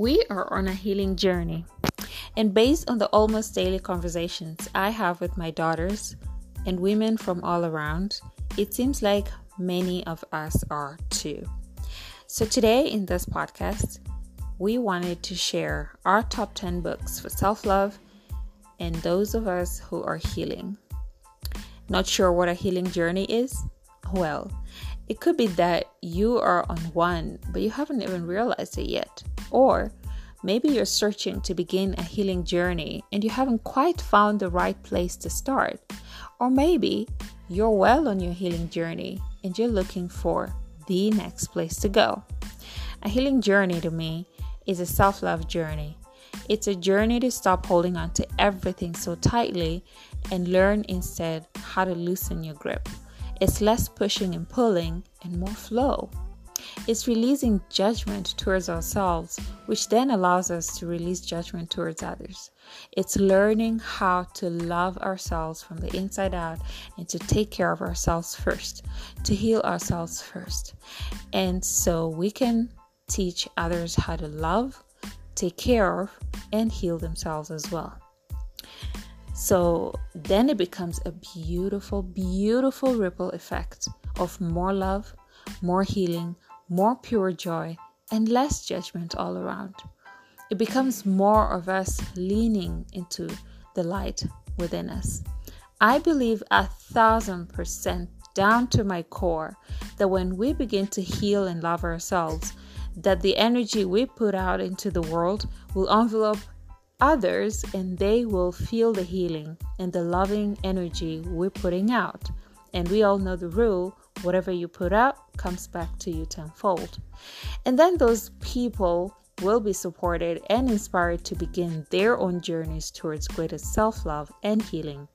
We are on a healing journey, and based on the almost daily conversations I have with my daughters and women from all around, it seems like many of us are too. So, today in this podcast, we wanted to share our top 10 books for self love and those of us who are healing. Not sure what a healing journey is? Well, it could be that you are on one, but you haven't even realized it yet. Or maybe you're searching to begin a healing journey and you haven't quite found the right place to start. Or maybe you're well on your healing journey and you're looking for the next place to go. A healing journey to me is a self love journey. It's a journey to stop holding on to everything so tightly and learn instead how to loosen your grip. It's less pushing and pulling and more flow. It's releasing judgment towards ourselves, which then allows us to release judgment towards others. It's learning how to love ourselves from the inside out and to take care of ourselves first, to heal ourselves first. And so we can teach others how to love, take care of, and heal themselves as well. So then it becomes a beautiful, beautiful ripple effect of more love, more healing, more pure joy, and less judgment all around. It becomes more of us leaning into the light within us. I believe a thousand percent down to my core that when we begin to heal and love ourselves, that the energy we put out into the world will envelop others and they will feel the healing and the loving energy we're putting out. And we all know the rule whatever you put out comes back to you tenfold. And then those people will be supported and inspired to begin their own journeys towards greater self love and healing.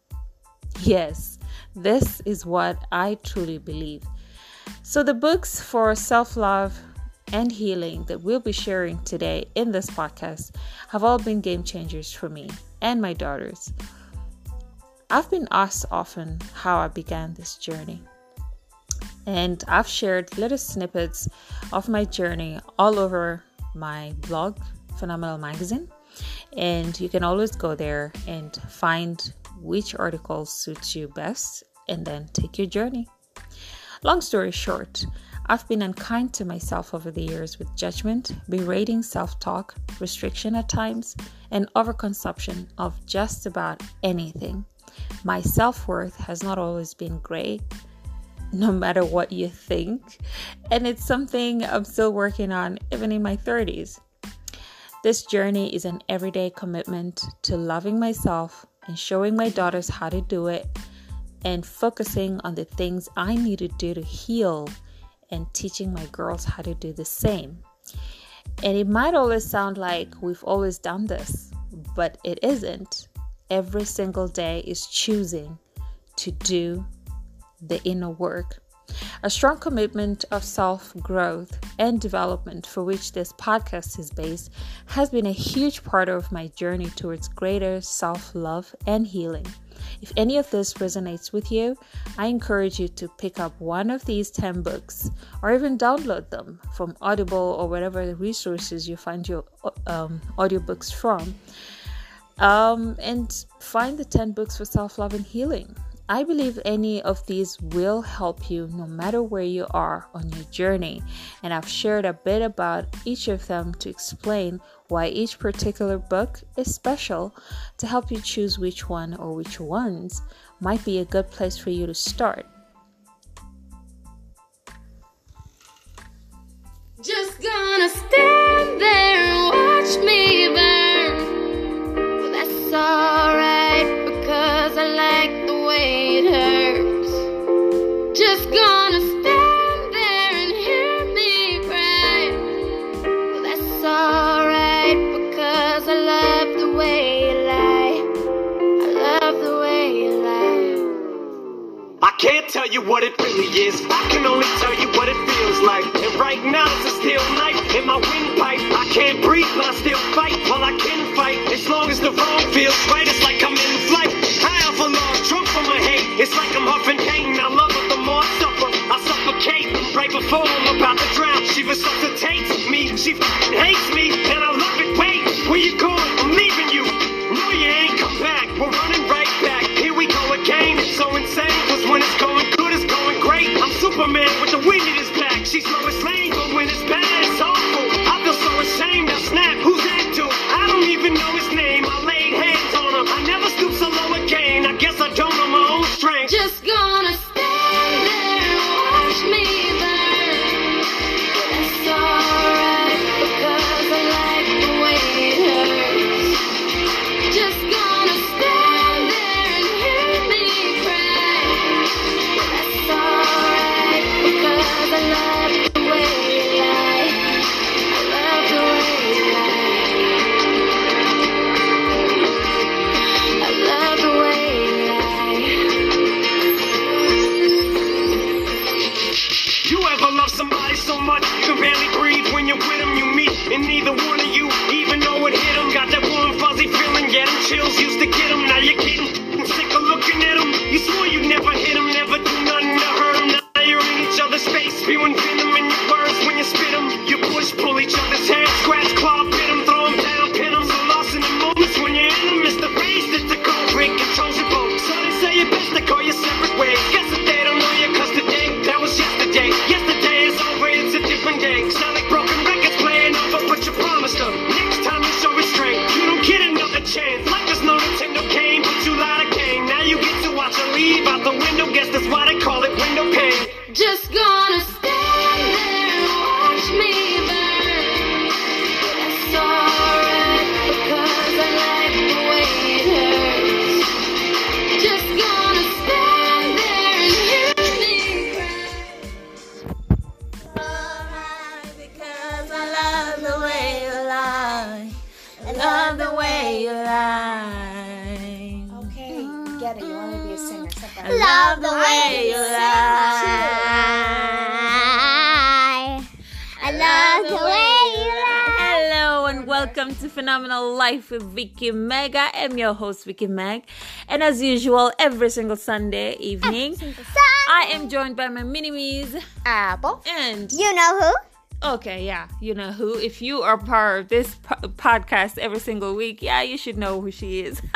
Yes, this is what I truly believe. So, the books for self love and healing that we'll be sharing today in this podcast have all been game changers for me and my daughters. I've been asked often how I began this journey, and I've shared little snippets of my journey all over my blog, Phenomenal Magazine, and you can always go there and find which article suits you best and then take your journey. Long story short, I've been unkind to myself over the years with judgment, berating self talk, restriction at times, and overconsumption of just about anything. My self worth has not always been great, no matter what you think, and it's something I'm still working on even in my 30s. This journey is an everyday commitment to loving myself and showing my daughters how to do it and focusing on the things I need to do to heal and teaching my girls how to do the same. And it might always sound like we've always done this, but it isn't. Every single day is choosing to do the inner work. A strong commitment of self growth and development, for which this podcast is based, has been a huge part of my journey towards greater self love and healing. If any of this resonates with you, I encourage you to pick up one of these 10 books or even download them from Audible or whatever resources you find your um, audiobooks from. Um, and find the 10 books for self love and healing. I believe any of these will help you no matter where you are on your journey, and I've shared a bit about each of them to explain why each particular book is special to help you choose which one or which ones might be a good place for you to start. Just gonna stand there and watch me burn. Well, that's alright Just gonna stand there and hear me cry. Well, that's alright because I love the way you lie. I love the way you lie. I can't tell you what it really is. I can only tell you what it feels like. And right now it's a steel knife in my windpipe. I can't breathe, but I still fight. While I can fight, as long as the wrong feels right, it's like I'm in flight. right before I'm about to drown. She resuscitates me, she hates me, and I love it. Wait, where you going? I'm leaving you. No, you ain't come back. We're running right back. Here we go again. It's so insane, cause when it's going good, it's going great. I'm Superman with the wind in his back. She's blowing Lane. Phenomenal Life with Vicky Meg. I am your host, Vicky Meg. And as usual, every single Sunday evening, I am joined by my mini-me's Apple. and You know who? Okay, yeah, you know who. If you are part of this po- podcast every single week, yeah, you should know who she is.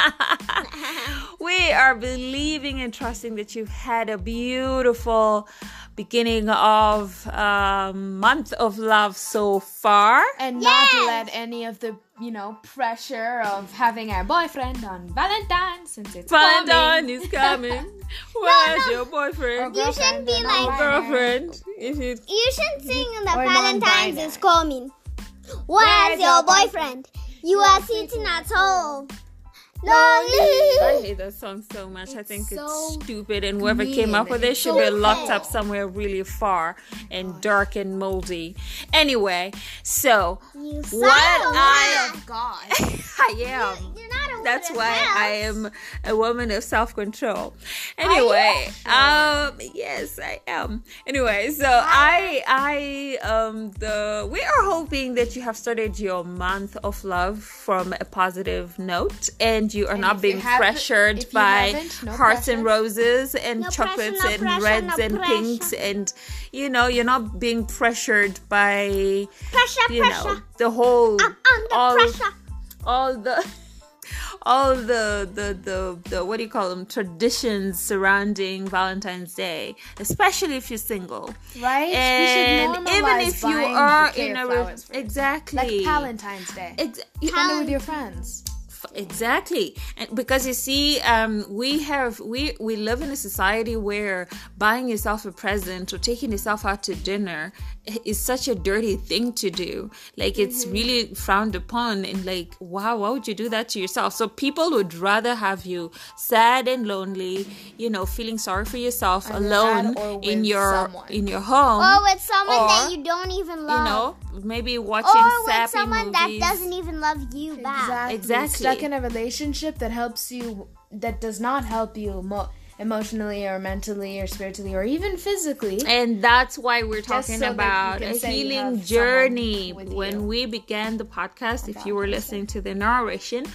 we are believing and trusting that you've had a beautiful beginning of um, month of love so far. And not let any of the, you know, pressure of having a boyfriend on Valentine's since it's Valentine coming. is coming. Where's Or your boyfriend? You shouldn't be like- non-binary. Girlfriend? If you You should sing the Or Valentine's is coming. Where's your boyfriend? You are sitting at home. I hate that song so much. I think so it's stupid, and whoever came up with it should be locked up somewhere really far and dark and moldy. Anyway, so You what son am, God. I am. You're not a That's why I am a woman of self control. Anyway, um, yes, I am. Anyway, so I, I, um, the we are hoping that you have started your month of love from a positive note, and you are And not being pressured by no hearts and roses and No pressure, chocolates no and pressure, reds and pressure. pinks, and you know, you're not being pressured by Pressure, you pressure. know the whole all pressure. all the all the, the the the what do you call them traditions surrounding Valentine's Day, especially if you're single. Right? And even if you are in a re- exactly like Valentine's Day. Ex- Spend it with your friends. Exactly. And because you see um we have we we live in a society where buying yourself a present or taking yourself out to dinner is such a dirty thing to do like it's mm-hmm. really frowned upon and like wow why would you do that to yourself so people would rather have you sad and lonely you know feeling sorry for yourself Either alone in your someone. in your home Or with someone that you don't even you love. know maybe watching or with sappy someone that doesn't even love you back. Exactly. exactly. Stuck in a relationship that helps you, that does not help you mo- emotionally or mentally or spiritually or even physically. And that's why we're talking so about a healing journey. When you. we began the podcast, if you were listening to the narration,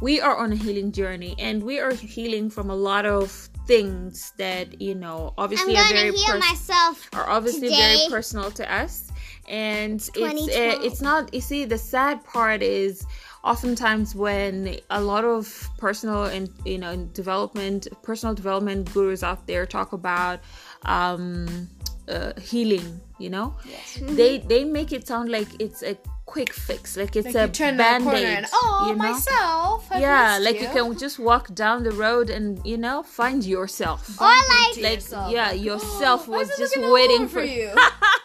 we are on a healing journey and we are healing from a lot of things that, you know, I'm obviously are very heal pers- myself. are obviously today. very personal to us and it's uh, it's not you see the sad part is oftentimes when a lot of personal and you know development personal development gurus out there talk about um uh, healing you know they they make it sound like it's a quick fix like it's Like a you turn band-aid and oh you know? myself. I've yeah like you. can just walk down the road and you know find yourself Or like, like yourself. yeah yourself was just waiting for you.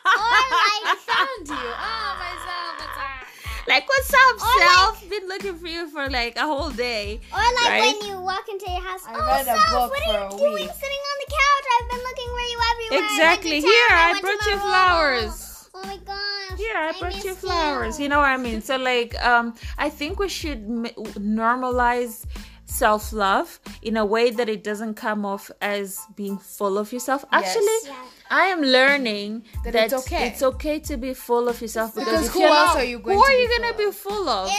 like what's up Or self been looking for you for like a whole day or like Right? when you walk into your house. I oh, read a self, book what are you doing week." sitting on the couch? I've been looking for you everywhere. I went to exactly town, here i went to brought you flowers Oh my gosh. Here, I I brought you miss flowers. You know what I mean? So, like, um, I think we should m- normalize self love in a way that it doesn't come off as being full of yourself. Actually, Yes. I am learning that, That it's okay. it's okay to be full of yourself because, Because who else are you going who to are be you gonna full be full of?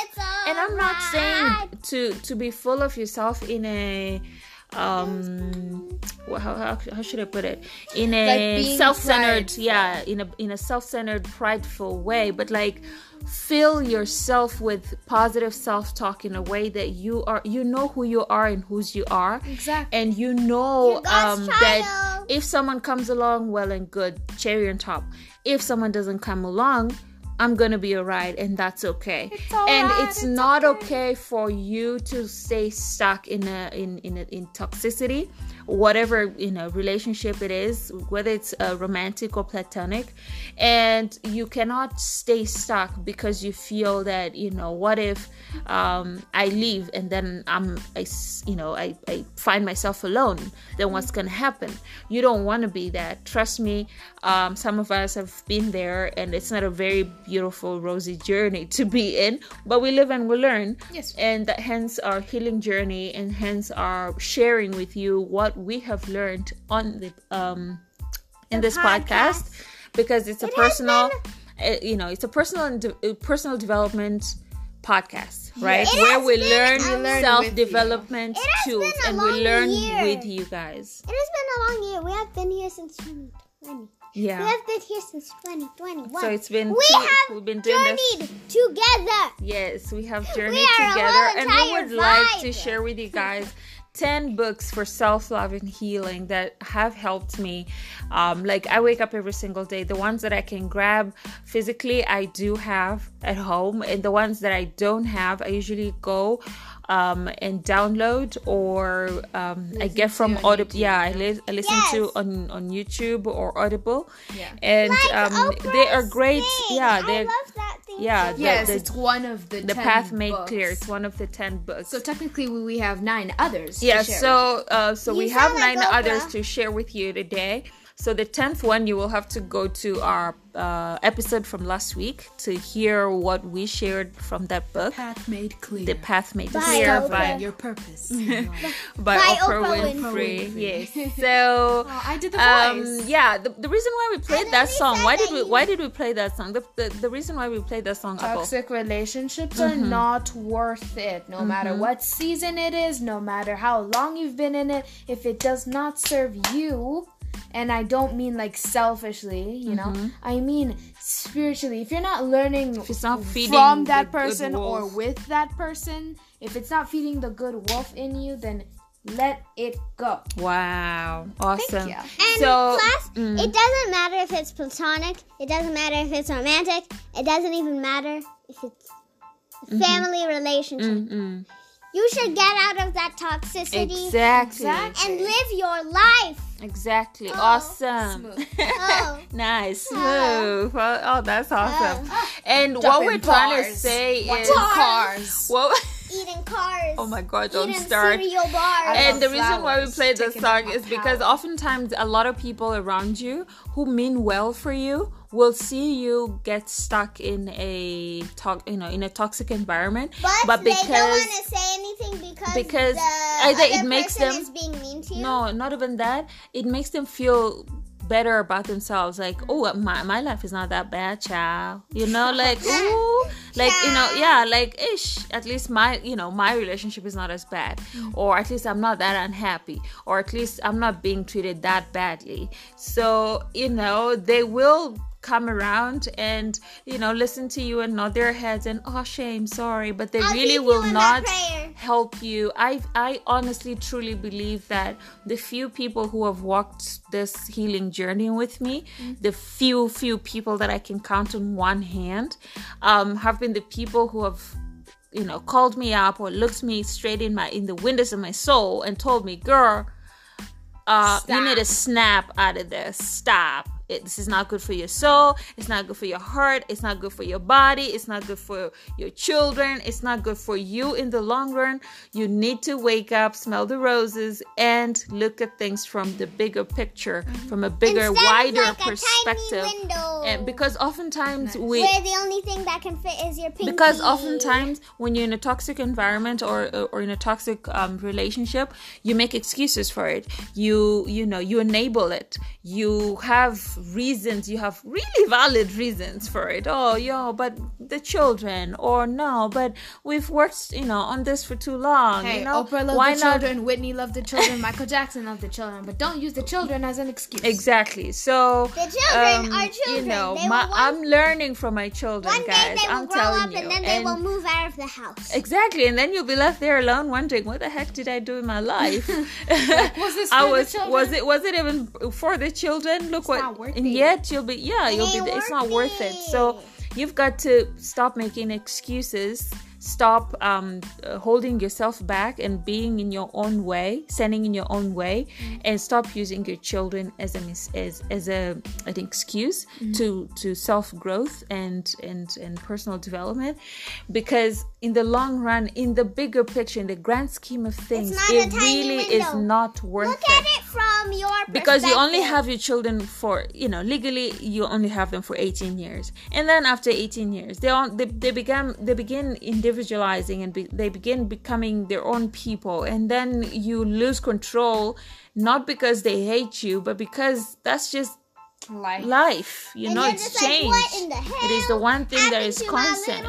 And I'm not saying to to be full of yourself in a um how, how, how should i put it? In a being self-centered prideful. yeah in a in a self-centered prideful way but like fill yourself with positive self-talk in a way that you are you know who you are and whose you are. Exactly. and you know um that if someone comes along well and good cherry on top. If someone doesn't come along i'm gonna be alright and that's okay and alright, it's, it's not okay. for you to stay stuck in a in in a, in toxicity whatever you know relationship it is whether it's uh, romantic or platonic and you cannot stay stuck because you feel that you know what if um, i leave and then i'm i you know I, I find myself alone then what's gonna happen? You don't want to be that. Trust me um, some of us have been there and it's not a very beautiful rosy journey to be in but we live and we learn. Yes. and that hence our healing journey and hence our sharing with you what we have learned on the um in this podcast, because it's a It personal uh, you know it's a personal and de- uh, personal development podcast right where we learn We self development tools and we learn year. with you guys It has been a long year. We have been here since 2020. We have been here since 2021. so it's been we two- have we've been doing this journeyed together. Yes, we have journeyed a together, and we would like to share with you guys 10 books for self love and healing that have helped me. Um, like, I wake up every single day. The ones that I can grab physically, I do have at home, and the ones that I don't have, I usually go. Um, and download or um, I get from on Audible. Yeah, I, li- I listen to on on YouTube or Audible. Yeah. and Like um, they are great. thing. Yeah, they're love that yeah, the- Yes, the- it's one of the the 10 path made books. clear. It's one of the ten books. So technically, we we have nine others. to yeah, share so uh, so we have nine others to share with you today. So the tenth one, you will have to go to our uh, episode from last week to hear what we shared from that book, with. Path made clear. "The Path Made By Clear" Oprah. by your purpose. by, By Oprah, Oprah Winfrey. Winfrey. Yes. So. Oh, I did the Um, voice. yeah, the, the reason why we played that song, why did we why did we play that song? The, the, the reason why we played that song, Apple. Toxic relationships are not worth it. No matter what season it is, no matter how long you've been in it, if it does not serve you, and I don't mean like selfishly, you know, mm-hmm. I mean spiritually. If you're not learning If it's not feeding from that person or with that person, if it's not feeding the good wolf in you, then let it go. Wow, awesome. you. And So, plus, mm. it doesn't matter if it's platonic. It doesn't matter if it's romantic. It doesn't even matter if it's a mm-hmm. family relationship. Mm-mm. You should get out of that toxicity Exactly. Exactly. and live your life. Exactly. Oh, awesome. smooth. Oh. nice. Smooth. Oh, oh, that's oh. awesome. and what Dropping we're trying to say Watching is cars. what Eating cars. Oh my god, don't Eating start. cereal bars. And the love reason why we play this taking song is because oftentimes a lot of people around you who mean well for you will see you get stuck in a to- you know in a toxic environment. But, they don't want to say anything because because the either it makes them- is being mean to you. no not even that. It makes them feel better about themselves. Like oh uh, my, my life is not that bad child. You know like ooh. Like you know yeah. like ish at least my you know my relationship is not as bad. Mm. Or at least i'm not that unhappy. Or at least i'm not being treated that badly. So you know they will come around and you know listen to you and nod their heads and oh shame sorry but they I'll really will not help you i i honestly truly believe that the few people who have walked this healing journey with me the few few people that i can count on one hand um have been the people who have you know called me up or looked me straight in my in the windows of my soul and told me girl uh, you need to snap out of this. Stop. It, this is not good for your soul. It's not good for your heart. It's not good for your body. It's not good for your children. It's not good for you in the long run. You need to wake up, smell the roses, and look at things from the bigger picture, from a bigger, Instead wider like a tiny perspective. window. And because oftentimes we Where the only thing that can fit is your pinky. because oftentimes when you're in a toxic environment or or in a toxic um, relationship you make excuses for it you you know you enable it you have reasons you have really valid reasons for it oh yo but the children or no but we've worked you know on this for too long Hey, you know Oprah loved why the not children, Whitney loved the children, Michael Jackson loved the children, but don't use the children as an excuse. Exactly. So The children um, are You children. know, They my, will I'm learning from my children, One day guys. they will I'm grow telling up you. and then they will move out of the house. Exactly, and then you'll be left there alone, wondering what the heck did I do in my life? was this I for the was children? was it was it even for the children? Look what, not worth and it. yet you'll be yeah you'll be it's not worth worth it. So you've got to stop making excuses. Stop um, uh, holding yourself back and being in your own way, standing in your own way, and stop using your children as a mis- as as a an excuse to to self growth and and and personal development, because in the long run, in the bigger picture, in the grand scheme of things, it really is not worth Look it at it. from your because you only have your children for you know legally you only have them for 18 years. And then after 18 years they all they, they begin they begin individualizing and be, they begin becoming their own people. And then you lose control not because they hate you but because that's just Life. life you And know it's like, changed the it is the one thing that is constant.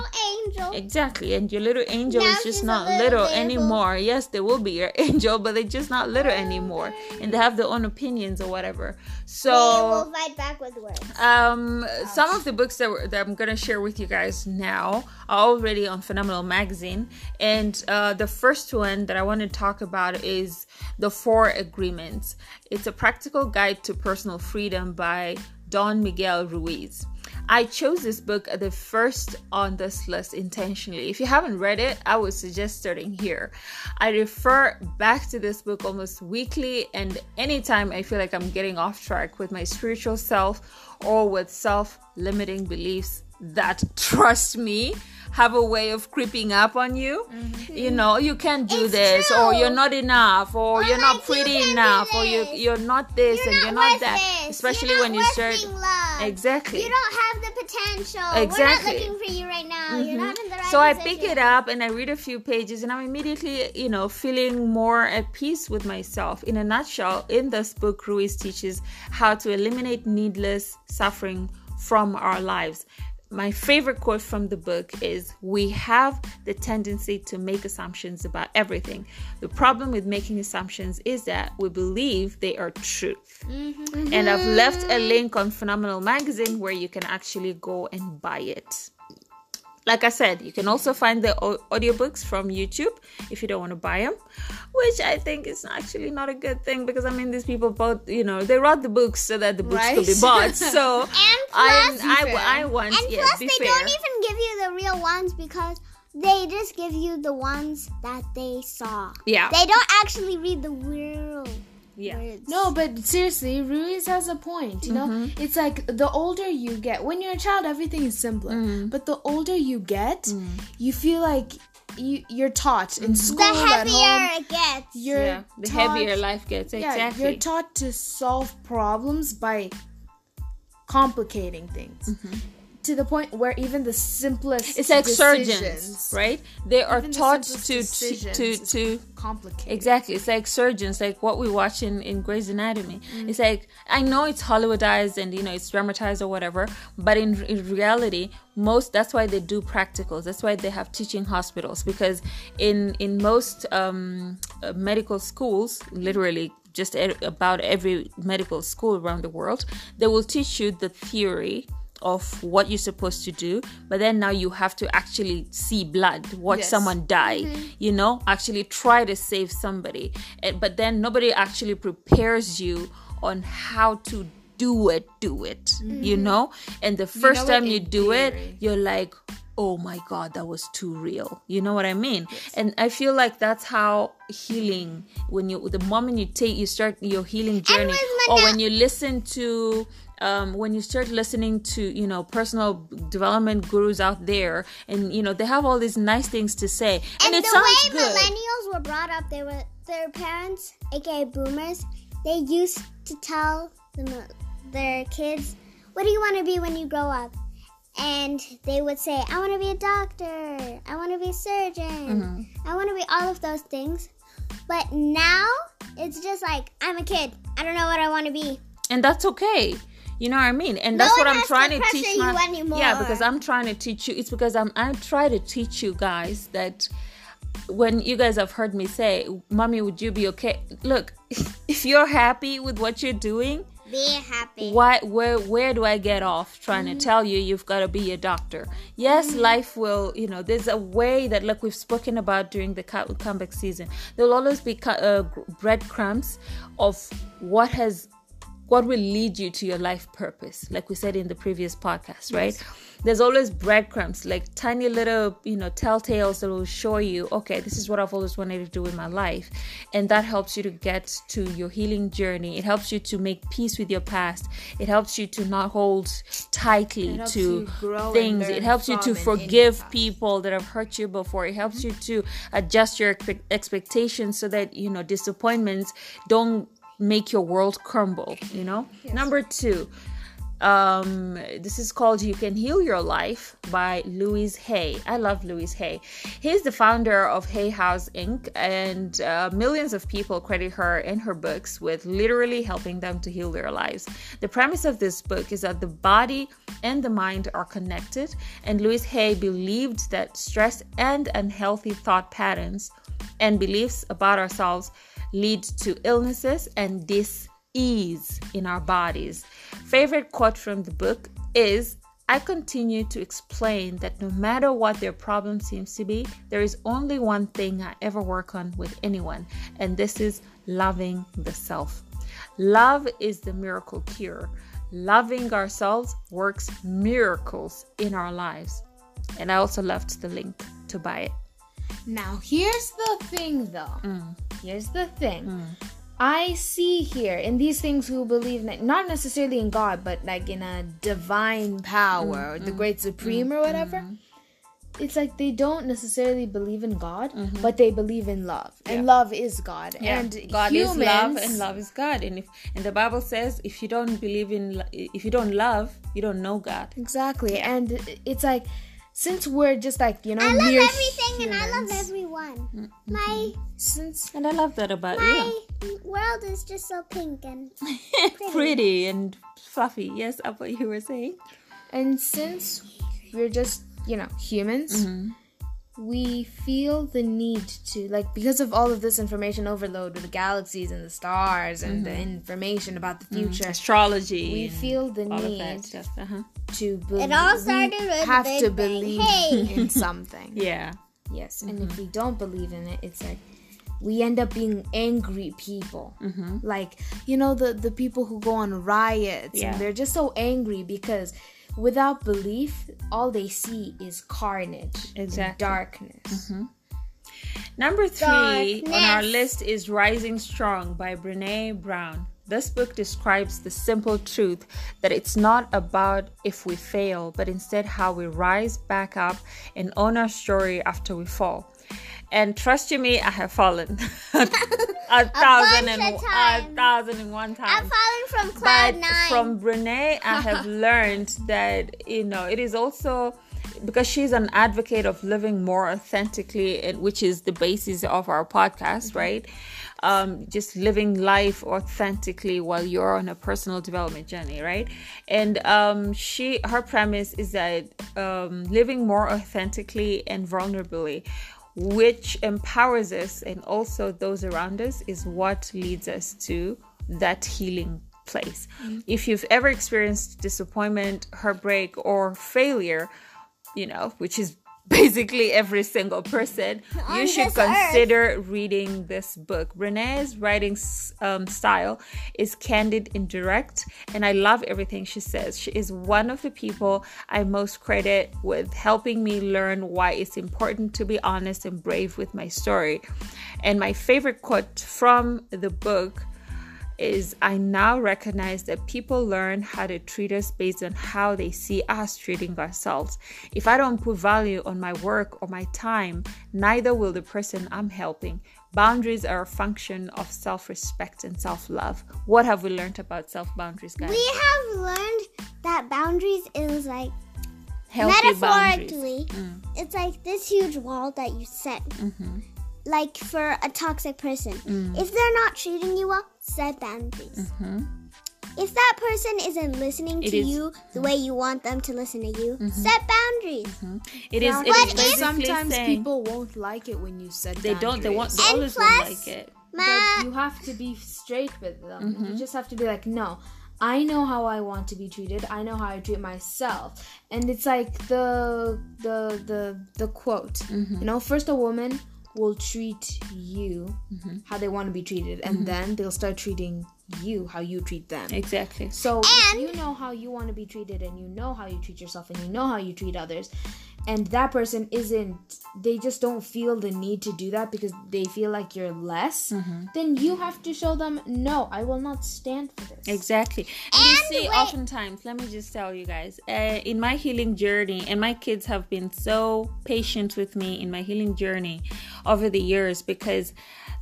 Exactly, and your little angel Now is just not little little anymore. Yes, they will be your angel, but they're just not little anymore, and they have their own opinions or whatever. They So, will fight back with words. um, some of the books that, we're, that I'm gonna share with you guys now are already on Phenomenal Magazine, and uh, the first one that I want to talk about is the Four Agreements. It's a practical guide to personal freedom by Don Miguel Ruiz. I chose this book at the first on this list intentionally. If you haven't read it, I would suggest starting here. I refer back to this book almost weekly, and anytime I feel like I'm getting off track with my spiritual self or with self limiting beliefs that, trust me, have a way of creeping up on you. Mm-hmm. You know, you can't do It's this, true. or you're not enough, or, Or you're not pretty enough, or you you're not this You're and not you're not that. this. Especially You're when you start loved. exactly. You don't have the potential. Exactly. We're not looking for you right now. You're not mm-hmm. in the right so I position. pick it up and I read a few pages, and I'm immediately, you know, feeling more at peace with myself. In a nutshell, in this book, Ruiz teaches how to eliminate needless suffering from our lives. My favorite quote from the book is We have the tendency to make assumptions about everything. The problem with making assumptions is that we believe they are truth. Mm-hmm. And I've left a link on Phenomenal Magazine where you can actually go and buy it like I said, you can also find the audiobooks from YouTube if you don't want to buy them, which I think is actually not a good thing because I mean, these people bought, you know, they wrote the books so that the books could be bought. So And plus- I, fair. I, want, And yes, plus, they fair. don't even give you the real ones because they just give you the ones that they saw. yeah, They don't actually read the real yeah. No, but seriously, Ruiz has a point. You know, Mm-hmm. it's like the older you get, when you're a child, everything is simpler. Mm-hmm. But the older you get, Mm. you feel like you, you're taught in school, the at heavier home. it gets. You're yeah. The taught, heavier life gets, Yeah, exactly. you're taught to solve problems by complicating things. Mm-hmm. To the point where even the simplest It's like surgeons, right? They are even taught to to to, complicated. Exactly. It's like surgeons, like what we watch in, in Grey's Anatomy. It's like, I know it's Hollywoodized and, you know, it's dramatized or whatever, but in, in reality, most, that's why they do practicals. That's why they have teaching hospitals because in, in most um, uh, medical schools, literally just about every medical school around the world, they will teach you the theory of what you're supposed to do but then now you have to actually see blood watch Yes. someone die you know actually try to save somebody. Eh, but then nobody actually prepares you on how to do it do it you know? And the first know time you do it you're like oh my god that was too real. You know what i mean? And i feel like that's how healing when you the moment you take you start your healing journey or when you listen to um, when you start listening to you know personal development gurus out there and you know they have all these nice things to say and, And, it the sounds way good millennials were brought up, they were their parents, aka boomers, they used to tell them, their kids, "What do you want to be when you grow up?" And they would say, "I want to be a doctor. I want to be a surgeon. I want to be all of those things." But now it's just like I'm a kid. I don't know what I want to be. and that's okay you know what i mean? And No that's what i'm to trying to, pressure teach you my yeah because i'm trying to teach you it's because i'm i try to teach you guys that when you guys have heard me say mommy would you be okay? Look if you're happy with what you're doing Be happy. why where where do i get off trying to tell you you've got to be a doctor? Yes life will you know there's a way that like we've spoken about during the co- comeback season. There will always be uh, breadcrumbs of what has what will lead you to your life purpose like we said in the previous podcast right? There's always breadcrumbs like tiny little you know telltales that will show you okay this is what i've always wanted to do in my life. And that helps you to get to your healing journey. It helps you to make peace with your past. It helps you to not hold tightly to you grow and things. it helps you to from and in your forgive people that have hurt you before. It helps mm-hmm. you to adjust your expectations so that you know disappointments don't make your world crumble you know? Number two um this is called you can heal your life by louise hay. I love louise hay. He's the founder of hay house inc. And uh, millions of people credit her and her books with literally helping them to heal their lives. The premise of this book is that the body and the mind are connected and louise hay believed that stress and unhealthy thought patterns and beliefs about ourselves lead to illnesses and dis-ease in our bodies. Favorite quote from the book is I continue to explain that no matter what their problem seems to be, there is only one thing I ever work on with anyone, and this is loving the self. Love is the miracle cure. Loving ourselves works miracles in our lives. And I also left the link to buy it. Now, here's the thing though. Mm. Here's the thing. Hmm. I see here in these things who believe in, not necessarily in God, but like in a divine power or Mm, the mm, great supreme mm, or whatever. Mm. It's like they don't necessarily believe in God, mm-hmm. but they believe in love, and love is God. And God humans, is love and love is God. And if and the Bible says if you don't believe in if you don't love, you don't know God. exactly. And it's like since we're just like you know, I love mere everything and I love humans, everyone. My Since And I love that about my you. world is just so pink and Pretty and fluffy. Yes, that's what you were saying. And since we're just, you know, humans, mm-hmm. we feel the need to, like, because of all of this information overload with the galaxies and the stars and the mm-hmm. information about the mm-hmm. future, Astrology. we feel the all of that need stuff. Uh-huh. To believe. It all started with the have Big to Bang. believe Hey! in something. Yeah. Yes, and if mm-hmm. we don't believe in it, it's like we end up being angry people. Mm-hmm. Like you know the the people who go on riots Yeah. and they're just so angry because without belief, all they see is carnage, and Exactly. darkness. Mm-hmm. Number three on our list is Rising Strong by Brene Brown. This book describes the simple truth that it's not about if we fail, but instead how we rise back up and own our story after we fall. And trust you me, I have fallen. a thousand and a thousand and one times. I've fallen from cloud but nine. from Brene, I have learned that you know it is also because she's an advocate of living more authentically, and which is the basis of our podcast, mm-hmm. right? Um, just living life authentically while you're on a personal development journey, right? And um, she, her premise is that um, living more authentically and vulnerably which empowers us and also those around us is what leads us to that healing place. If you've ever experienced disappointment, heartbreak, or failure, you know, which is basically every single person, you should this earth. consider reading this book. Brene's writing um, style is candid and direct, and I love everything she says. She is one of the people I most credit with helping me learn why it's important to be honest and brave with my story. And my favorite quote from the book is I now recognize that people learn how to treat us based on how they see us treating ourselves. If I don't put value on my work or my time, neither will the person I'm helping. Boundaries are a function of self respect and self love. What have we learned about self boundaries, guys? we have learned that boundaries is like Healthy metaphorically, it's like this huge wall that you set. Mm-hmm. Like for a toxic person, Mm. if they're not treating you well, set boundaries. If that person isn't listening Mm-hmm. It to is- Mm-hmm. you the way you want them to listen to you, set boundaries. It is, it But is if- Sometimes saying people won't like it when you set they don't, they want, they And always plus- won't like it. Ma- But you have to be straight with them. Mm-hmm. You just have to be like, no, I know how I want to be treated. I know how I treat myself. And it's like the the the the quote. Mm-hmm. You know, first a woman will treat you Mm-hmm. how they want to be treated, and then they'll start treating you how you treat them. Exactly. So if you know how you want to be treated and you know how you treat yourself and you know how you treat others and that person isn't they just don't feel the need to do that because they feel like you're less Mm-hmm. then you have to show them no I will not stand for this. Exactly. And, you see, wait- oftentimes, let me just tell you guys, uh, in my healing journey, and my kids have been so patient with me in my healing journey over the years because,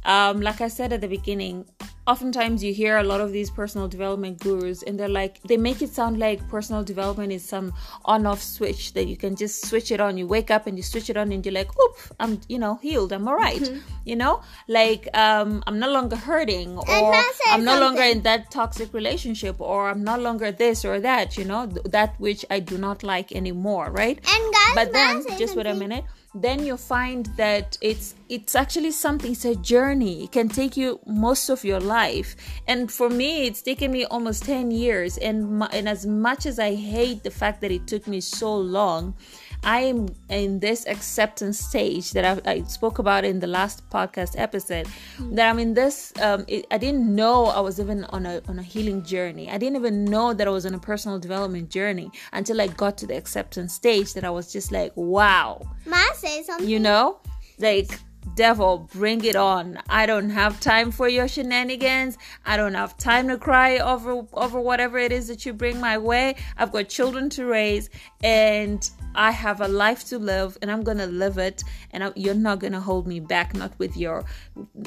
um, like I said at the beginning, oftentimes you hear a lot of these personal development gurus and they're like they make it sound like personal development is some on-off switch that you can just switch it on. You wake up and you switch it on and you're like oop i'm you know healed. I'm all right." you know? Like um i'm no longer hurting or i'm no longer in that toxic relationship or i'm no longer this or that you know? Th- that which i do not like anymore right? And guys, but then just wait a minute then you find that it's it's actually something it's a journey. It can take you most of your life. And for me it's taken me almost 10 years. And mu- and as much as i hate the fact that it took me so long I am in this acceptance stage that I, I spoke about in the last podcast episode. That I'm in this. Um, it, I didn't know I was even on a on a healing journey. I didn't even know that I was on a personal development journey until I got to the acceptance stage. That I was just like, wow, Ma say something. you know, like devil, bring it on. I don't have time for your shenanigans. I don't have time to cry over over whatever it is that you bring my way. I've got children to raise and I have a life to live and I'm going to live it and I, you're not going to hold me back not with your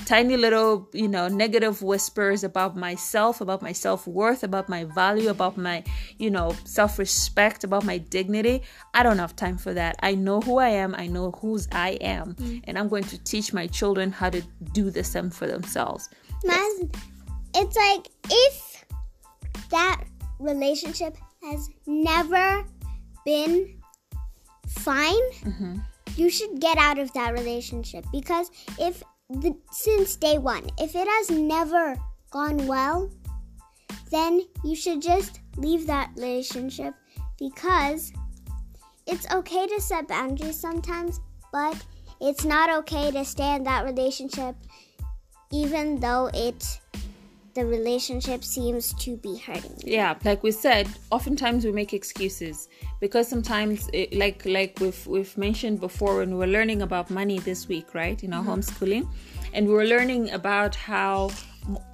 tiny little, you know, negative whispers about myself, about my self-worth, about my value, about my, you know, self-respect, about my dignity. I don't have time for that. I know who I am. I know whose I am mm. and I'm going to teach my children how to do the same for themselves. It's like if that relationship has never been fine, Mm-hmm. you should get out of that relationship because if the, since day one, if it has never gone well, then you should just leave that relationship because it's okay to set boundaries sometimes, but it's not okay to stay in that relationship even though it the relationship seems to be hurting you. yeah like we said oftentimes we make excuses because sometimes it, like like we've we've mentioned before when we were learning about money this week right in our mm-hmm. homeschooling and we were learning about how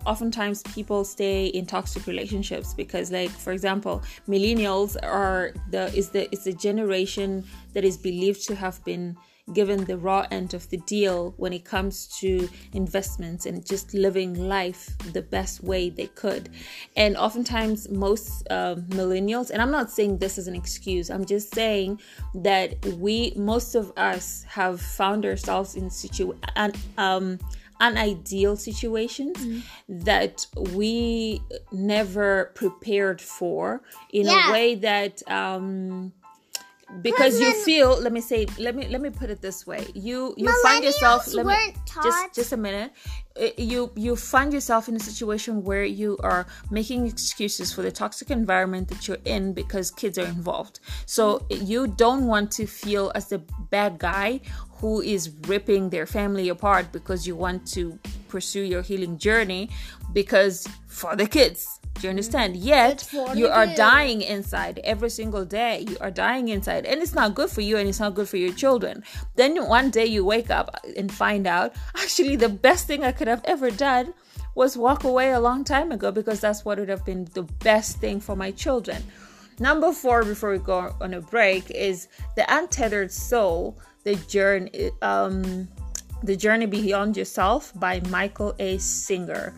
oftentimes people stay in toxic relationships because like for example millennials are the is the is the generation that is believed to have been given the raw end of the deal when it comes to investments and just living life the best way they could. And oftentimes, most uh, millennials, and I'm not saying this as an excuse, I'm just saying that we, most of us, have found ourselves in situ um, unideal situations mm. that we never prepared for in yeah. a way that um because you feel let me say let me let me put it this way. You you find yourself let me just just a minute. You you find yourself in a situation where you are making excuses for the toxic environment that you're in because kids are involved. So you don't want to feel as the bad guy who is ripping their family apart because you want to pursue your healing journey because for the kids do you understand? Yet you are dying inside every single day. You are dying inside, and it's not good for you, and it's not good for your children. Then one day you wake up and find out actually the best thing I could have ever done was walk away a long time ago because that's what would have been the best thing for my children. Number four, before we go on a break, is the untethered soul. The journey, um, the journey beyond yourself by Michael A. Singer.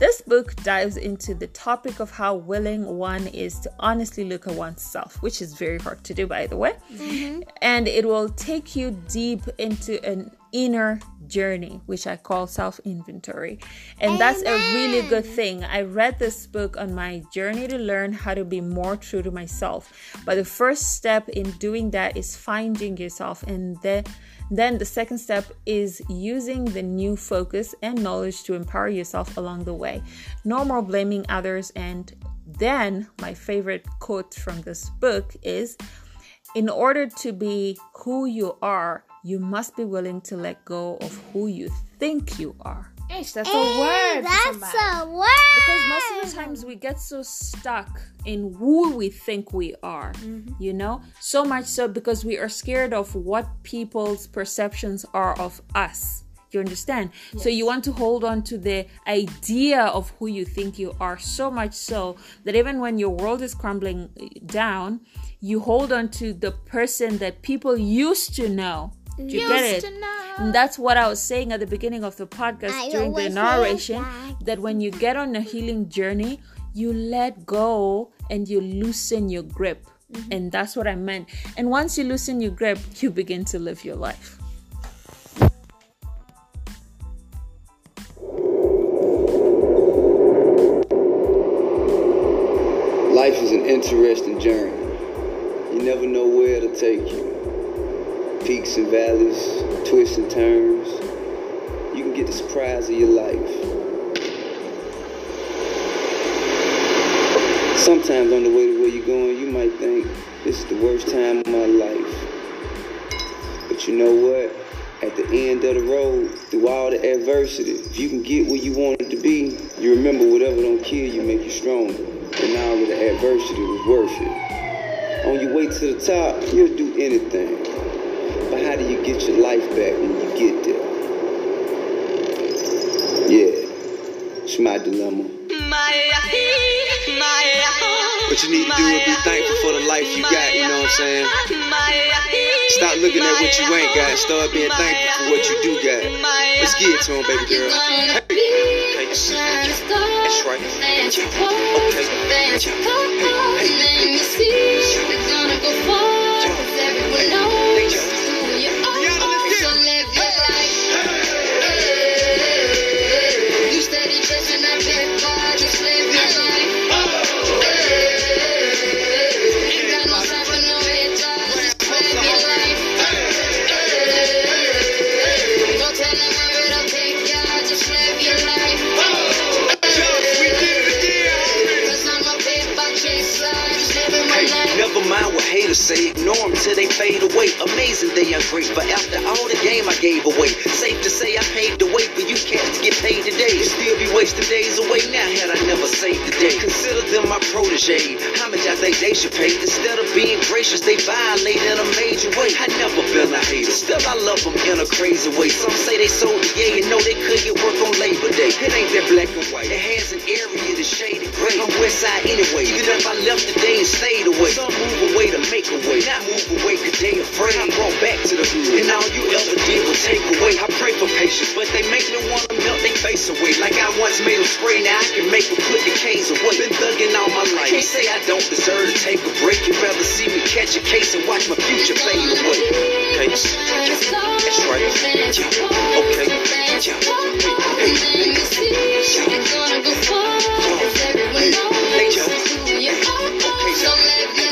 This book dives into the topic of how willing one is to honestly look at oneself, which is very hard to do, by the way. Mm-hmm. And it will take you deep into an inner journey, which I call self inventory. And Amen. that's a really good thing. I read this book on my journey to learn how to be more true to myself. But the first step in doing that is finding yourself and then then the second step is using the new focus and knowledge to empower yourself along the way. No more blaming others. And then my favorite quote from this book is in order to be who you are, you must be willing to let go of who you think you are. Ish, that's a word. That's a word. Because most of the times we get so stuck in who we think we are, mm-hmm. you know? So much so because we are scared of what people's perceptions are of us. You understand? Yes. So you want to hold on to the idea of who you think you are so much so that even when your world is crumbling down, you hold on to the person that people used to know do you get it? And that's what I was saying at the beginning of the podcast I during the narration that when you get on a healing journey, you let go and you loosen your grip. Mm-hmm. And that's what I meant. And once you loosen your grip, you begin to live your life. Life is an interesting journey. You never know where it'll take you peaks and valleys, twists and turns. You can get the surprise of your life. Sometimes on the way to where you're going, you might think, this is the worst time of my life. But you know what? At the end of the road, through all the adversity, if you can get where you wanted to be, you remember whatever don't kill you make you stronger. And all of the adversity was worth it. On your way to the top, you'll do anything. But how do you get your life back when you get there? Yeah, it's my dilemma. What you need to do is be thankful for the life you got, you know what I'm saying? Stop looking at what you ain't got. Start being thankful for what you do got. Let's get it to him, baby girl. Hey. That's right. Okay. Away. Amazing they But after all the game I gave away. Safe to say I paved the way for you cats to get paid today. Still be wasting days away now had I never saved the day. Consider them my protege. How much I think they should pay? Instead of being gracious, they violate in a major way. I never been a hater. Still I love them in a crazy way. Some say they sold the yay and know they could get work on Labor Day. It ain't that black and white. It has an area that's shaded gray. I'm west side anyway. Even if I left today and stayed away. Some move away to make a way. Not move away cause they I brought back to the hood. And all you ever did was take away. I pray for patience, but they make me wanna melt their face away. Like I once made them spray, now I can make them put the canes away. Been thugging all my life. Can't say I don't deserve to take a break. You'd rather see me catch a case and watch my future fade away. Okay, that's right. Yeah. Okay. Yeah. Hey, hey, It's gonna go far, 'cause everyone knows who you are. So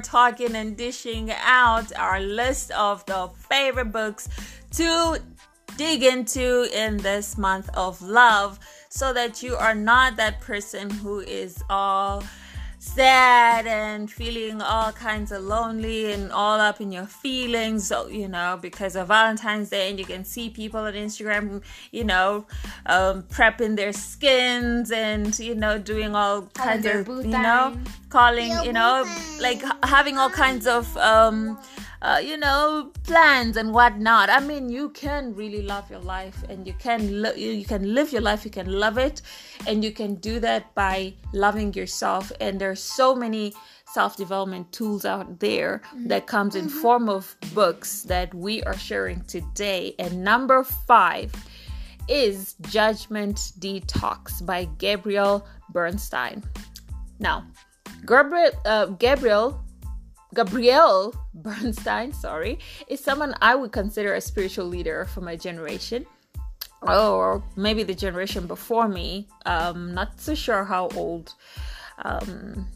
talking and dishing out our list of the favorite books to dig into in this month of love so that you are not that person who is all sad and feeling all kinds of lonely and all up in your feelings. So you know because of valentine's day and you can see people on instagram you know um, prepping their skins and you know doing all kinds of you know calling you know like having all kinds of um uh, you know plans and whatnot. I mean you can really love your life and you can lo- you can live your life you can love it and you can do that by loving yourself. And there's so many self-development tools out there that comes in form of books that we are sharing today. And number five is judgment detox by gabriel bernstein. Now gabriel uh, gabriel Gabrielle Bernstein, sorry, is someone I would consider a spiritual leader for my generation. Or maybe the generation before me. Um, not so sure how old um,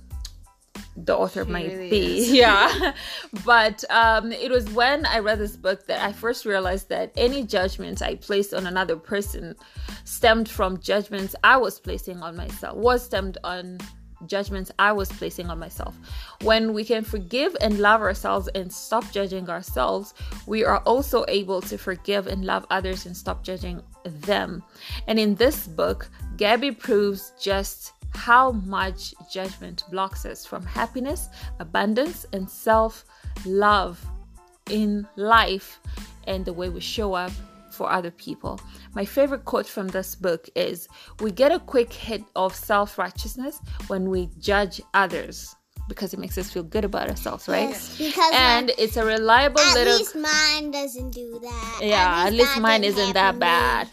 the author She might really be. is. Yeah. but um, it was when I read this book that I first realized that any judgment I placed on another person stemmed from judgments I was placing on myself, was stemmed on judgments I was placing on myself. When we can forgive and love ourselves and stop judging ourselves, we are also able to forgive and love others and stop judging them. And in this book, Gabby proves just how much judgment blocks us from happiness, abundance, and self love in life and the way we show up for other people. My favorite quote from this book is We get a quick hit of self righteousness when we judge others because it makes us feel good about ourselves, right? Yes, because And like, it's a reliable at little At least mine doesn't do that. yeah at least that mine isn't that me. bad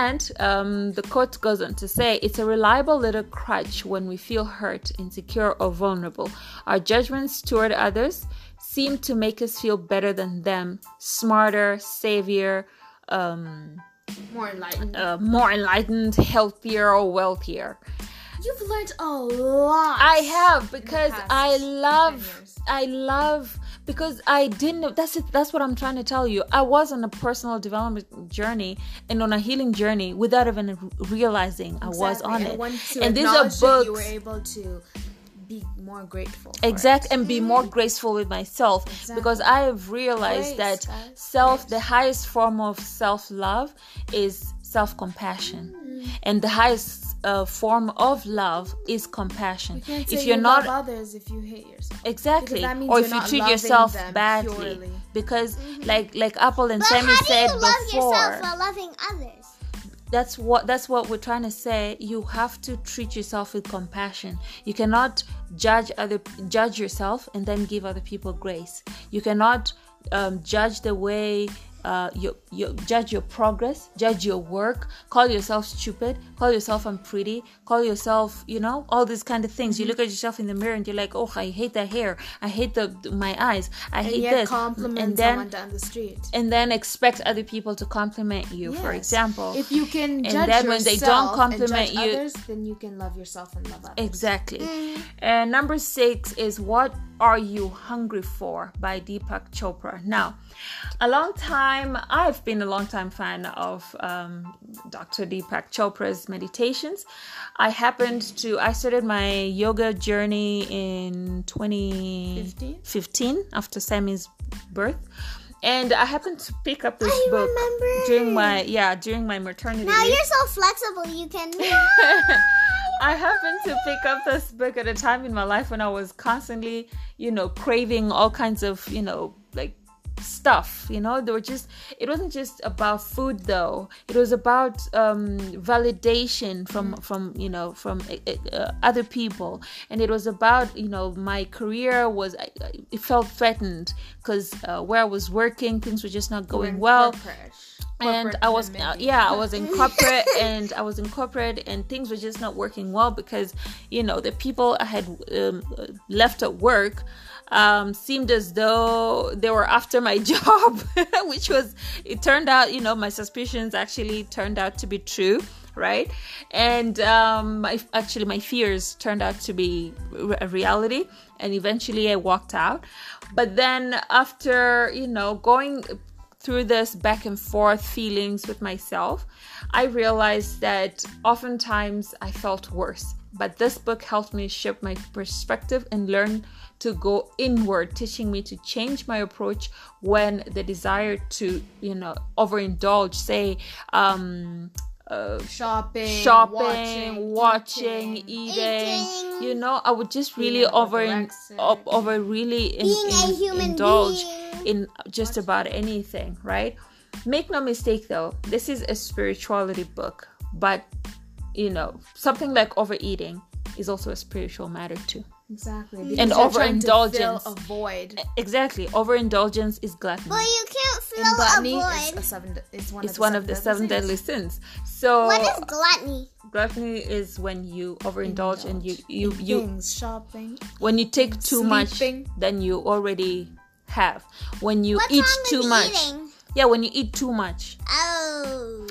and um, the quote goes on to say it's a reliable little crutch when we feel hurt insecure or vulnerable our judgments toward others seem to make us feel better than them smarter savior um, More enlightened. uh, more enlightened healthier or wealthier You've learned a lot. I have because I love. I love because I didn't that's it that's what I'm trying to tell you. I was on a personal development journey and on a healing journey without even realizing I was on and it. And these are books You were able to be more grateful. for exact it. and be more graceful with myself because i have realized Grace, that guys, self the highest form of self-love is self-compassion Mm. and the highest uh, form of love is compassion You can't if you're you not love others if you hate yourself. exactly Because that means or if you treat yourself badly purely. because like like apple and But sammy how do said love before yourself while loving others? That's what that's what we're trying to say. You have to treat yourself with compassion. You cannot judge other judge yourself and then give other people grace. You cannot um, judge the way uh, you, you judge your progress, judge your work, call yourself stupid, call yourself unpretty, call yourself, you know, all these kind of things. You look at yourself in the mirror and you're like, oh, I hate that hair, I hate the my eyes, I And hate yet this, compliment and then someone down the street. and then expect other people to compliment you. For example, if you can And judge then when they don't compliment you- others, then you can love yourself and love others. Exactly. And number six is what are you hungry for by Deepak Chopra. Now, a long time, I've been a long time fan of um, Dr. Deepak Chopra's meditations. I happened to, I started my yoga journey in 2015 after Sammy's birth. And I happened to pick up this I book remember. during my yeah during my maternity Now you're so flexible. You can. I happened to pick up this book at a time in my life when I was constantly, you know, craving all kinds of, you know, like stuff you know? They were just it wasn't just about food though. It was about um validation from from you know from uh, uh, other people. And it was about you know my career was it felt threatened because uh, where i was working things were just not going well. and I was uh, yeah I was in corporate and I was in corporate and things were just not working well because you know the people I had um, left at work um, seemed as though they were after my job which was it turned out you know my suspicions actually turned out to be true right and um, my, actually my fears turned out to be a reality and eventually I walked out but then after you know going through this back and forth feelings with myself, I realized that oftentimes I felt worse. But this book helped me shift my perspective and learn to go inward, teaching me to change my approach when the desire to, you know, overindulge, say, um, uh, shopping, shopping, watching, watching, eating. eating, Eating. you know, I would just really over in, over really in, in- indulge being. in just about anything, right? Make no mistake though, this is a spirituality book, but you know, something like overeating is also a spiritual matter too. Exactly. Hmm. And because you're trying to overindulgence. fill a void. Exactly, overindulgence is gluttony. But you can't And fill gluttony a is void. a seven. Is one it's of the one of the seven deadly sins. So What is gluttony? gluttony is when you overindulge and you you you Things, shopping. when you take too Sleeping. much than you already have when you What's eat wrong too with much eating? yeah when you eat too much Oh.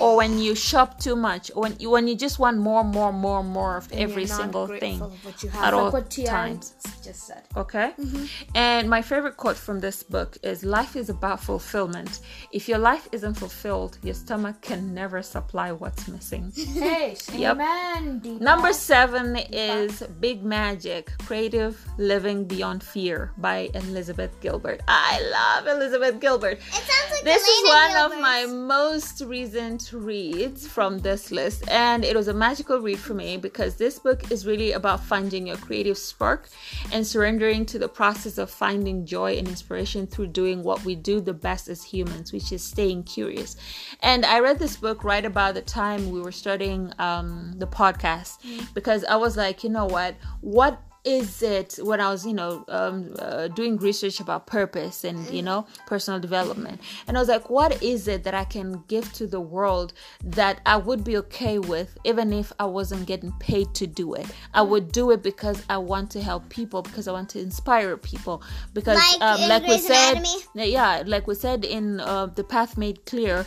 Or when you shop too much or when you when you just want more more more more of and every single thing of what you have. at all times. just said. okay Mm-hmm. and my favorite quote from this book is life is about fulfillment if your life isn't fulfilled your stomach can never supply what's missing Hey, Yep. amen. Number seven is Big Magic Creative Living Beyond Fear by Elizabeth Gilbert. I love Elizabeth Gilbert. It sounds like This is Elena one of my most recent reads from this list, and it was a magical read for me because this book is really about finding your creative spark and surrendering to the process of finding joy and inspiration through doing what we do the best as humans, which is staying curious. And I read this book right about the time we were starting um, the podcast because I was like, you know what? What is it when I was, you know, um, uh, doing research about purpose and, you know, personal development? And I was like, what is it that I can give to the world that I would be okay with, even if I wasn't getting paid to do it? I would do it because I want to help people, because I want to inspire people, because, Like um, like we said, Anatomy? yeah, like we said in uh, the path made clear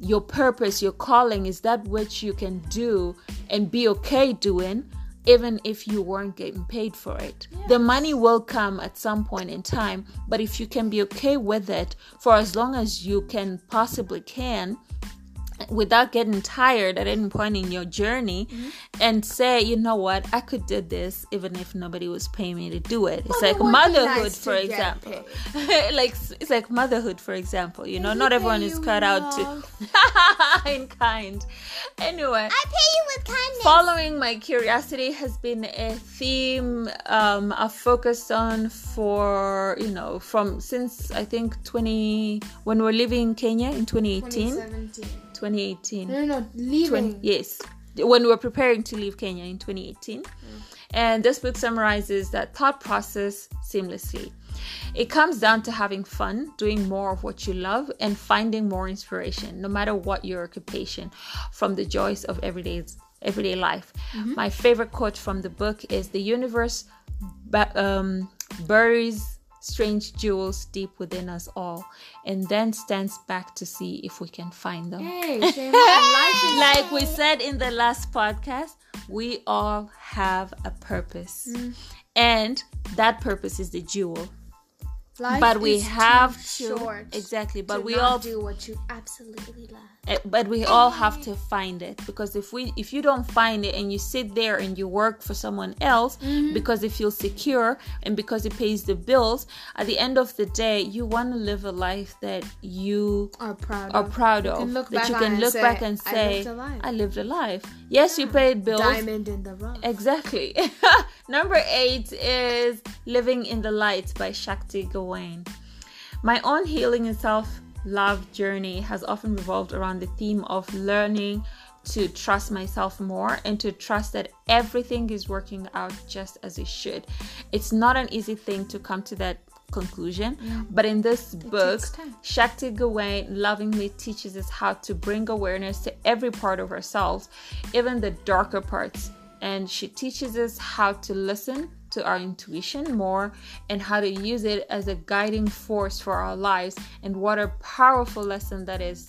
your purpose, your calling is that which you can do and be okay doing, even if you weren't getting paid for it. The money will come at some point in time, but if you can be okay with it for as long as you can possibly can, without getting tired at any point in your journey and say you know what? I could do this even if nobody was paying me to do it. It's Well, like it motherhood nice for example. like it's like motherhood for example you know? Not everyone is cut out to in kind. Anyway. I pay you with kindness. following my curiosity has been a theme um, I've focused on for you know from since I think 20 when we we're living in Kenya in 2018 2017. 2018 No, no, no, leaving. 20, yes. When we were preparing to leave Kenya in 2018 and this book summarizes that thought process seamlessly. It comes down to having fun, doing more of what you love, and finding more inspiration, no matter what your occupation, from the joys of everyday everyday life. My favorite quote from the book is: "The universe ba- um, buries strange jewels deep within us all, and then stands back to see if we can find them." Hey, like we said in the last podcast, we all have a purpose. Mm. and that purpose is the jewel Life but we have to short exactly but we all do what you absolutely love. Eh, but we all have to find it because if we if you don't find it and you sit there and you work for someone else Mm-hmm. because it feels secure and because it pays the bills at the end of the day you want to live a life that you Are proud are of. proud You of can look that back you can look say, back and "I say lived a life." I lived a life yes you paid bills Diamond in the rough. Exactly. Number eight is Living in the Light by Shakti Gawain. My own healing and self love journey has often revolved around the theme of learning to trust myself more and to trust that everything is working out just as it should. It's not an easy thing to come to that conclusion, but in this book. Shakti Gawain lovingly teaches us how to bring awareness to every part of ourselves, even the darker parts. And she teaches us how to listen to our intuition more and how to use it as a guiding force for our lives. And what a powerful lesson that is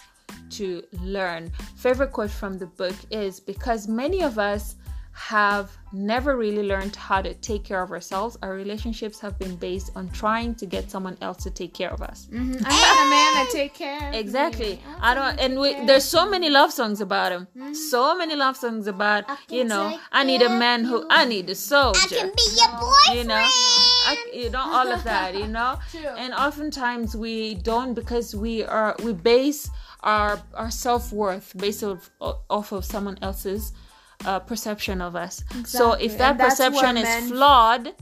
to learn. Favorite quote from the book is because many of us have never really learned how to take care of ourselves. Our relationships have been based on trying to get someone else to take care of us. I need a man to take care. Exactly. I don't. And we, there's so many love songs about him. Mm-hmm. So many love songs about you know. I need a man who. I need a soldier. I can be your boyfriend. you know, I, you know all of that. You know. True. And oftentimes we don't because we are we base our our self worth based off, off of someone else's uh, perception of us. So if that And perception is men- flawed,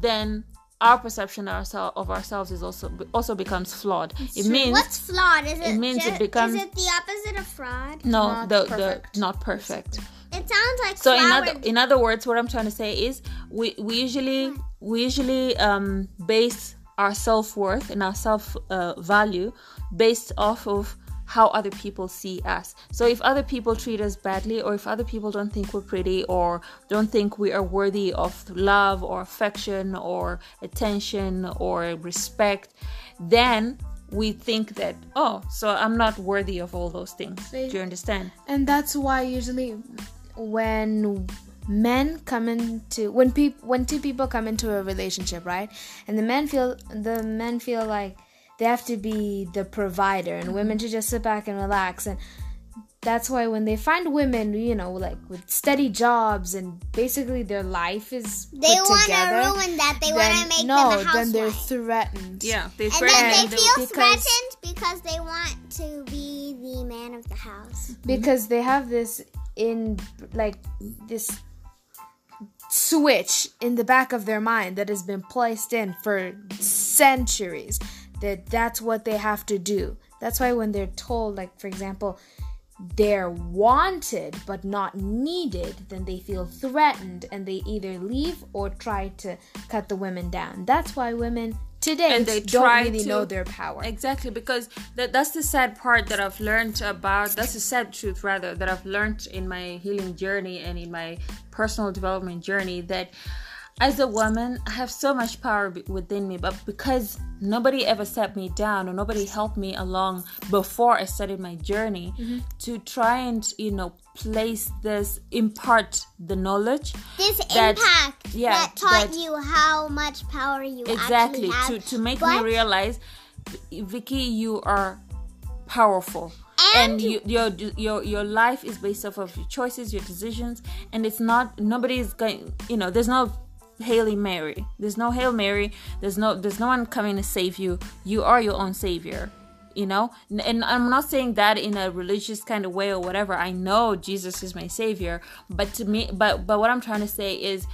then our perception of, oursel- of ourselves is also also becomes flawed. it means What's flawed? Is it, means it becomes- is it the opposite of fraud? no not the perfect. the not perfect. It sounds like So in other in other words, what I'm trying to say is we we usually we usually um, base our self worth and our self uh, value based off of how other people see us. So if other people treat us badly, or if other people don't think we're pretty, or don't think we are worthy of love or affection or attention or respect, then we think that oh, so I'm not worthy of all those things. Do you understand? and that's why usually when men come into when people when two people come into a relationship right and the men feel the men feel like they have to be the provider and women to just sit back and relax. And that's why when they find women you know like with steady jobs and basically their life is they put want to together, ruin that. They want to make no them a then they're threatened. Yeah, they and threaten then they feel because- threatened because they want to be the man of the house. because they have this in like this switch in the back of their mind that has been placed in for centuries that that's what they have to do that's why when they're told like for example they're wanted but not needed then they feel threatened and they either leave or try to cut the women down that's why women today And they don't try really to- know their power Exactly, because that, that's the sad part that I've learned about. That's the sad truth, rather, that I've learned in my healing journey and in my personal development journey. That as a woman, I have so much power within me, but because nobody ever set me down or nobody helped me along before I started my journey mm-hmm. to try and, you know, place this, impart the knowledge. This That- impact yeah, that taught that- you how much power you exactly actually have. to to make but, me realize vicky you are powerful and, you, your your your life is based off of your choices your decisions and it's not nobody is going you know there's no Hail Mary. There's no Hail Mary. There's no there's no one coming to save you. You are your own savior. You know? And I'm not saying that in a religious kind of way or whatever. I know Jesus is my savior, but to me but but what I'm trying to say is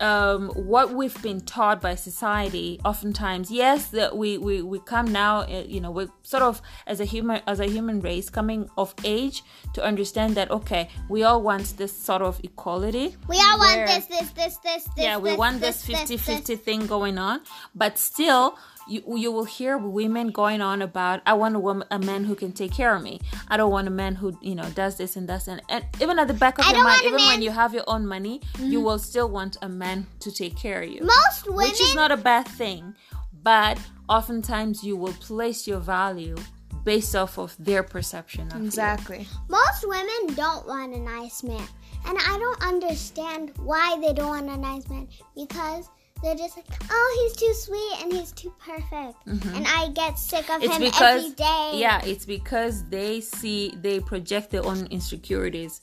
um, what we've been taught by society oftentimes yes that we, we we come now uh, you know we're sort of as a human as a human race coming of age to understand that okay we all want this sort of equality We all where- want this, this, this, this, this. yeah we this, want this 50 50 thing going on but still you, you will hear women going on about i want a woman a man who can take care of me. I don't want a man who you know does this and does and, and even at the back of I your mind even when Mm-hmm. you have your own money you will still want a man to take care of you. Most women, which is not a bad thing but oftentimes you will place your value based off of their perception of you. exactly. Most women don't want a nice man, and I don't understand why they don't want a nice man because they're just like, oh, he's too sweet and he's too perfect, and I get sick of Mm-hmm. it's him because every day. yeah it's because they see they project their own insecurities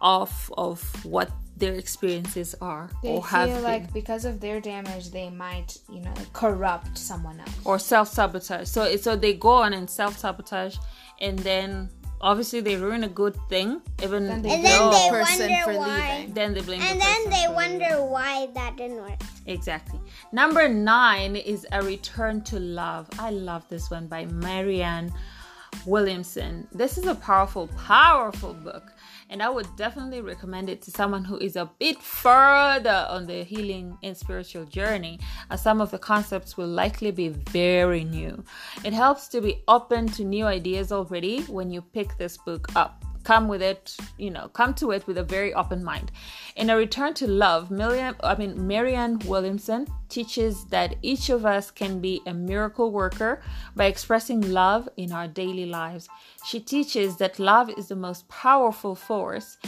off of what their experiences are They or have feel been. like because of their damage, they might, you know, corrupt someone else. or self-sabotage so so they go on and self-sabotage and then obviously they ruin a good thing even Then they And though then they person wonder for why. leaving. then they blame And the then they for wonder why that didn't work. Exactly. Number nine is A Return to Love. I love this one by Marianne Williamson. This is a powerful, powerful book, and I would definitely recommend it to someone who is a bit further on the healing and spiritual journey, as some of the concepts will likely be very new. It helps to be open to new ideas already when you pick this book up come with it you know come to it with a very open mind in a return to love million i mean marianne williamson teaches that each of us can be a miracle worker by expressing love in our daily lives she teaches that love is the most powerful force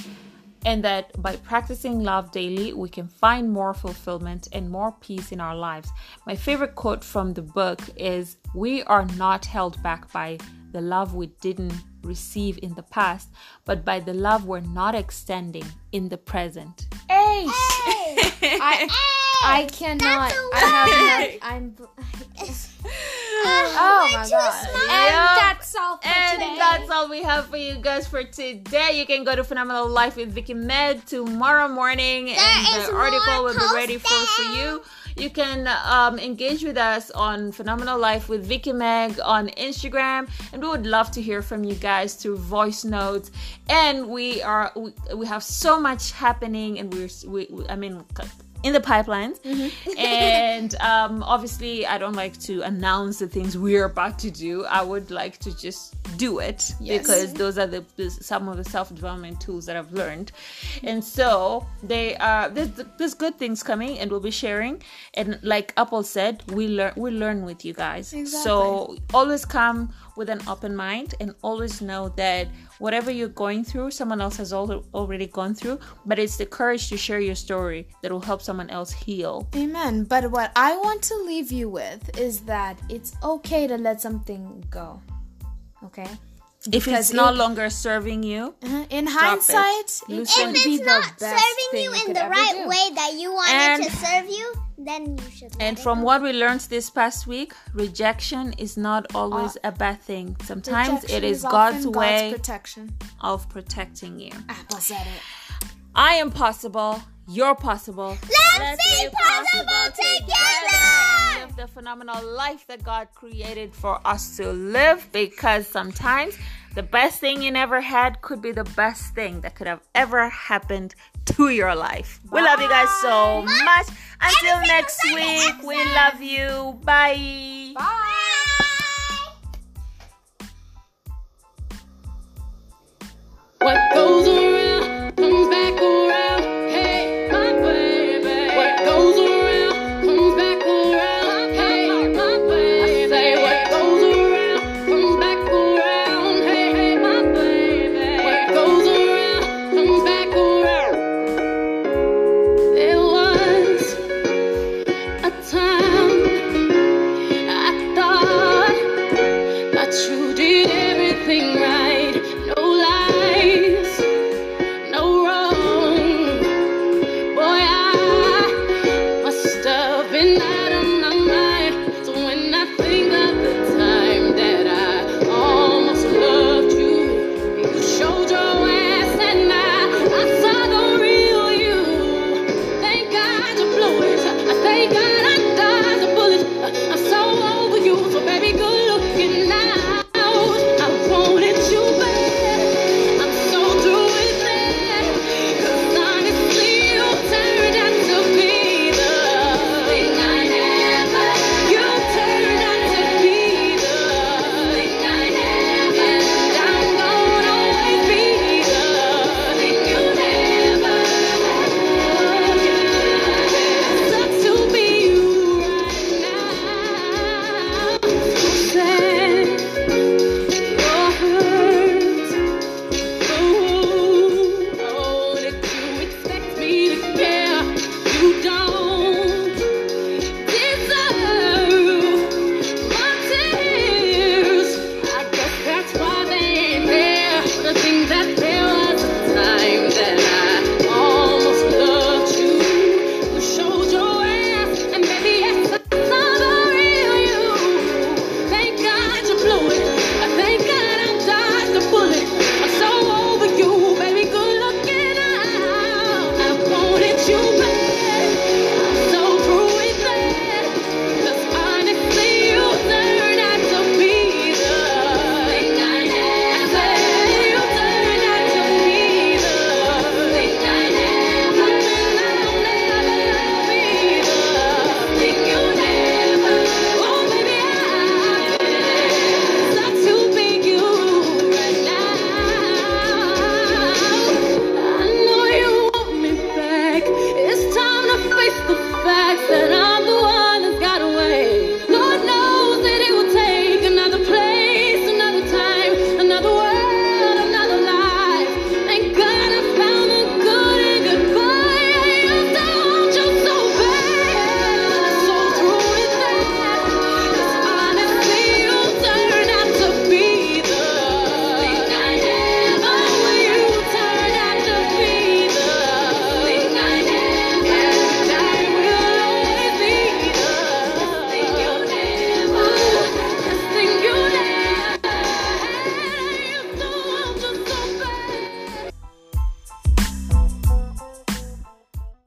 and that by practicing love daily, we can find more fulfillment and more peace in our lives. My favorite quote from the book is We are not held back by the love we didn't receive in the past, but by the love we're not extending in the present. Hey, Hey! I, I cannot. That's a I have word. not. I'm. Ah, oh Oh my god. smart. And that's all for And today. that's all we have for you guys for today. You can go to Phenomenal Life with Vicky Med tomorrow morning, and the article will be ready for, for you. You can um, engage with us on Phenomenal Life with Vicky Meg on Instagram, and we would love to hear from you guys through voice notes. And we are we, we have so much happening, and we're we, I mean in the pipelines. and um, obviously, I don't like to announce the things we're about to do. I would like to just do it Yes. because those are the, the some of the self development tools that I've learned. And so they are there's, there's good things coming, and we'll be sharing. And like Apple said, we learn we learn with you guys. So always come with an open mind, and always know that whatever you're going through, someone else has al- already gone through. But it's the courage to share your story that will help someone else heal. Amen. But what I want to leave you with is that it's okay to let something go. Okay? If Because it's no it- longer serving you, Uh-huh. In hindsight, it Loosen would If be it's the not best serving you in the right do. way that you want And- it to serve you, then you should. Let and it from go. what we learned this past week, rejection is not always a bad thing. Sometimes it is, Rejection is often God's way protection. of protecting you. Apple said it. I am possible. You're possible. Let's be possible together. Live the phenomenal life that God created for us to live because sometimes the best thing you never had could be the best thing that could have ever happened to your life. We love you guys so much. Until next week, we love you. Bye. Bye.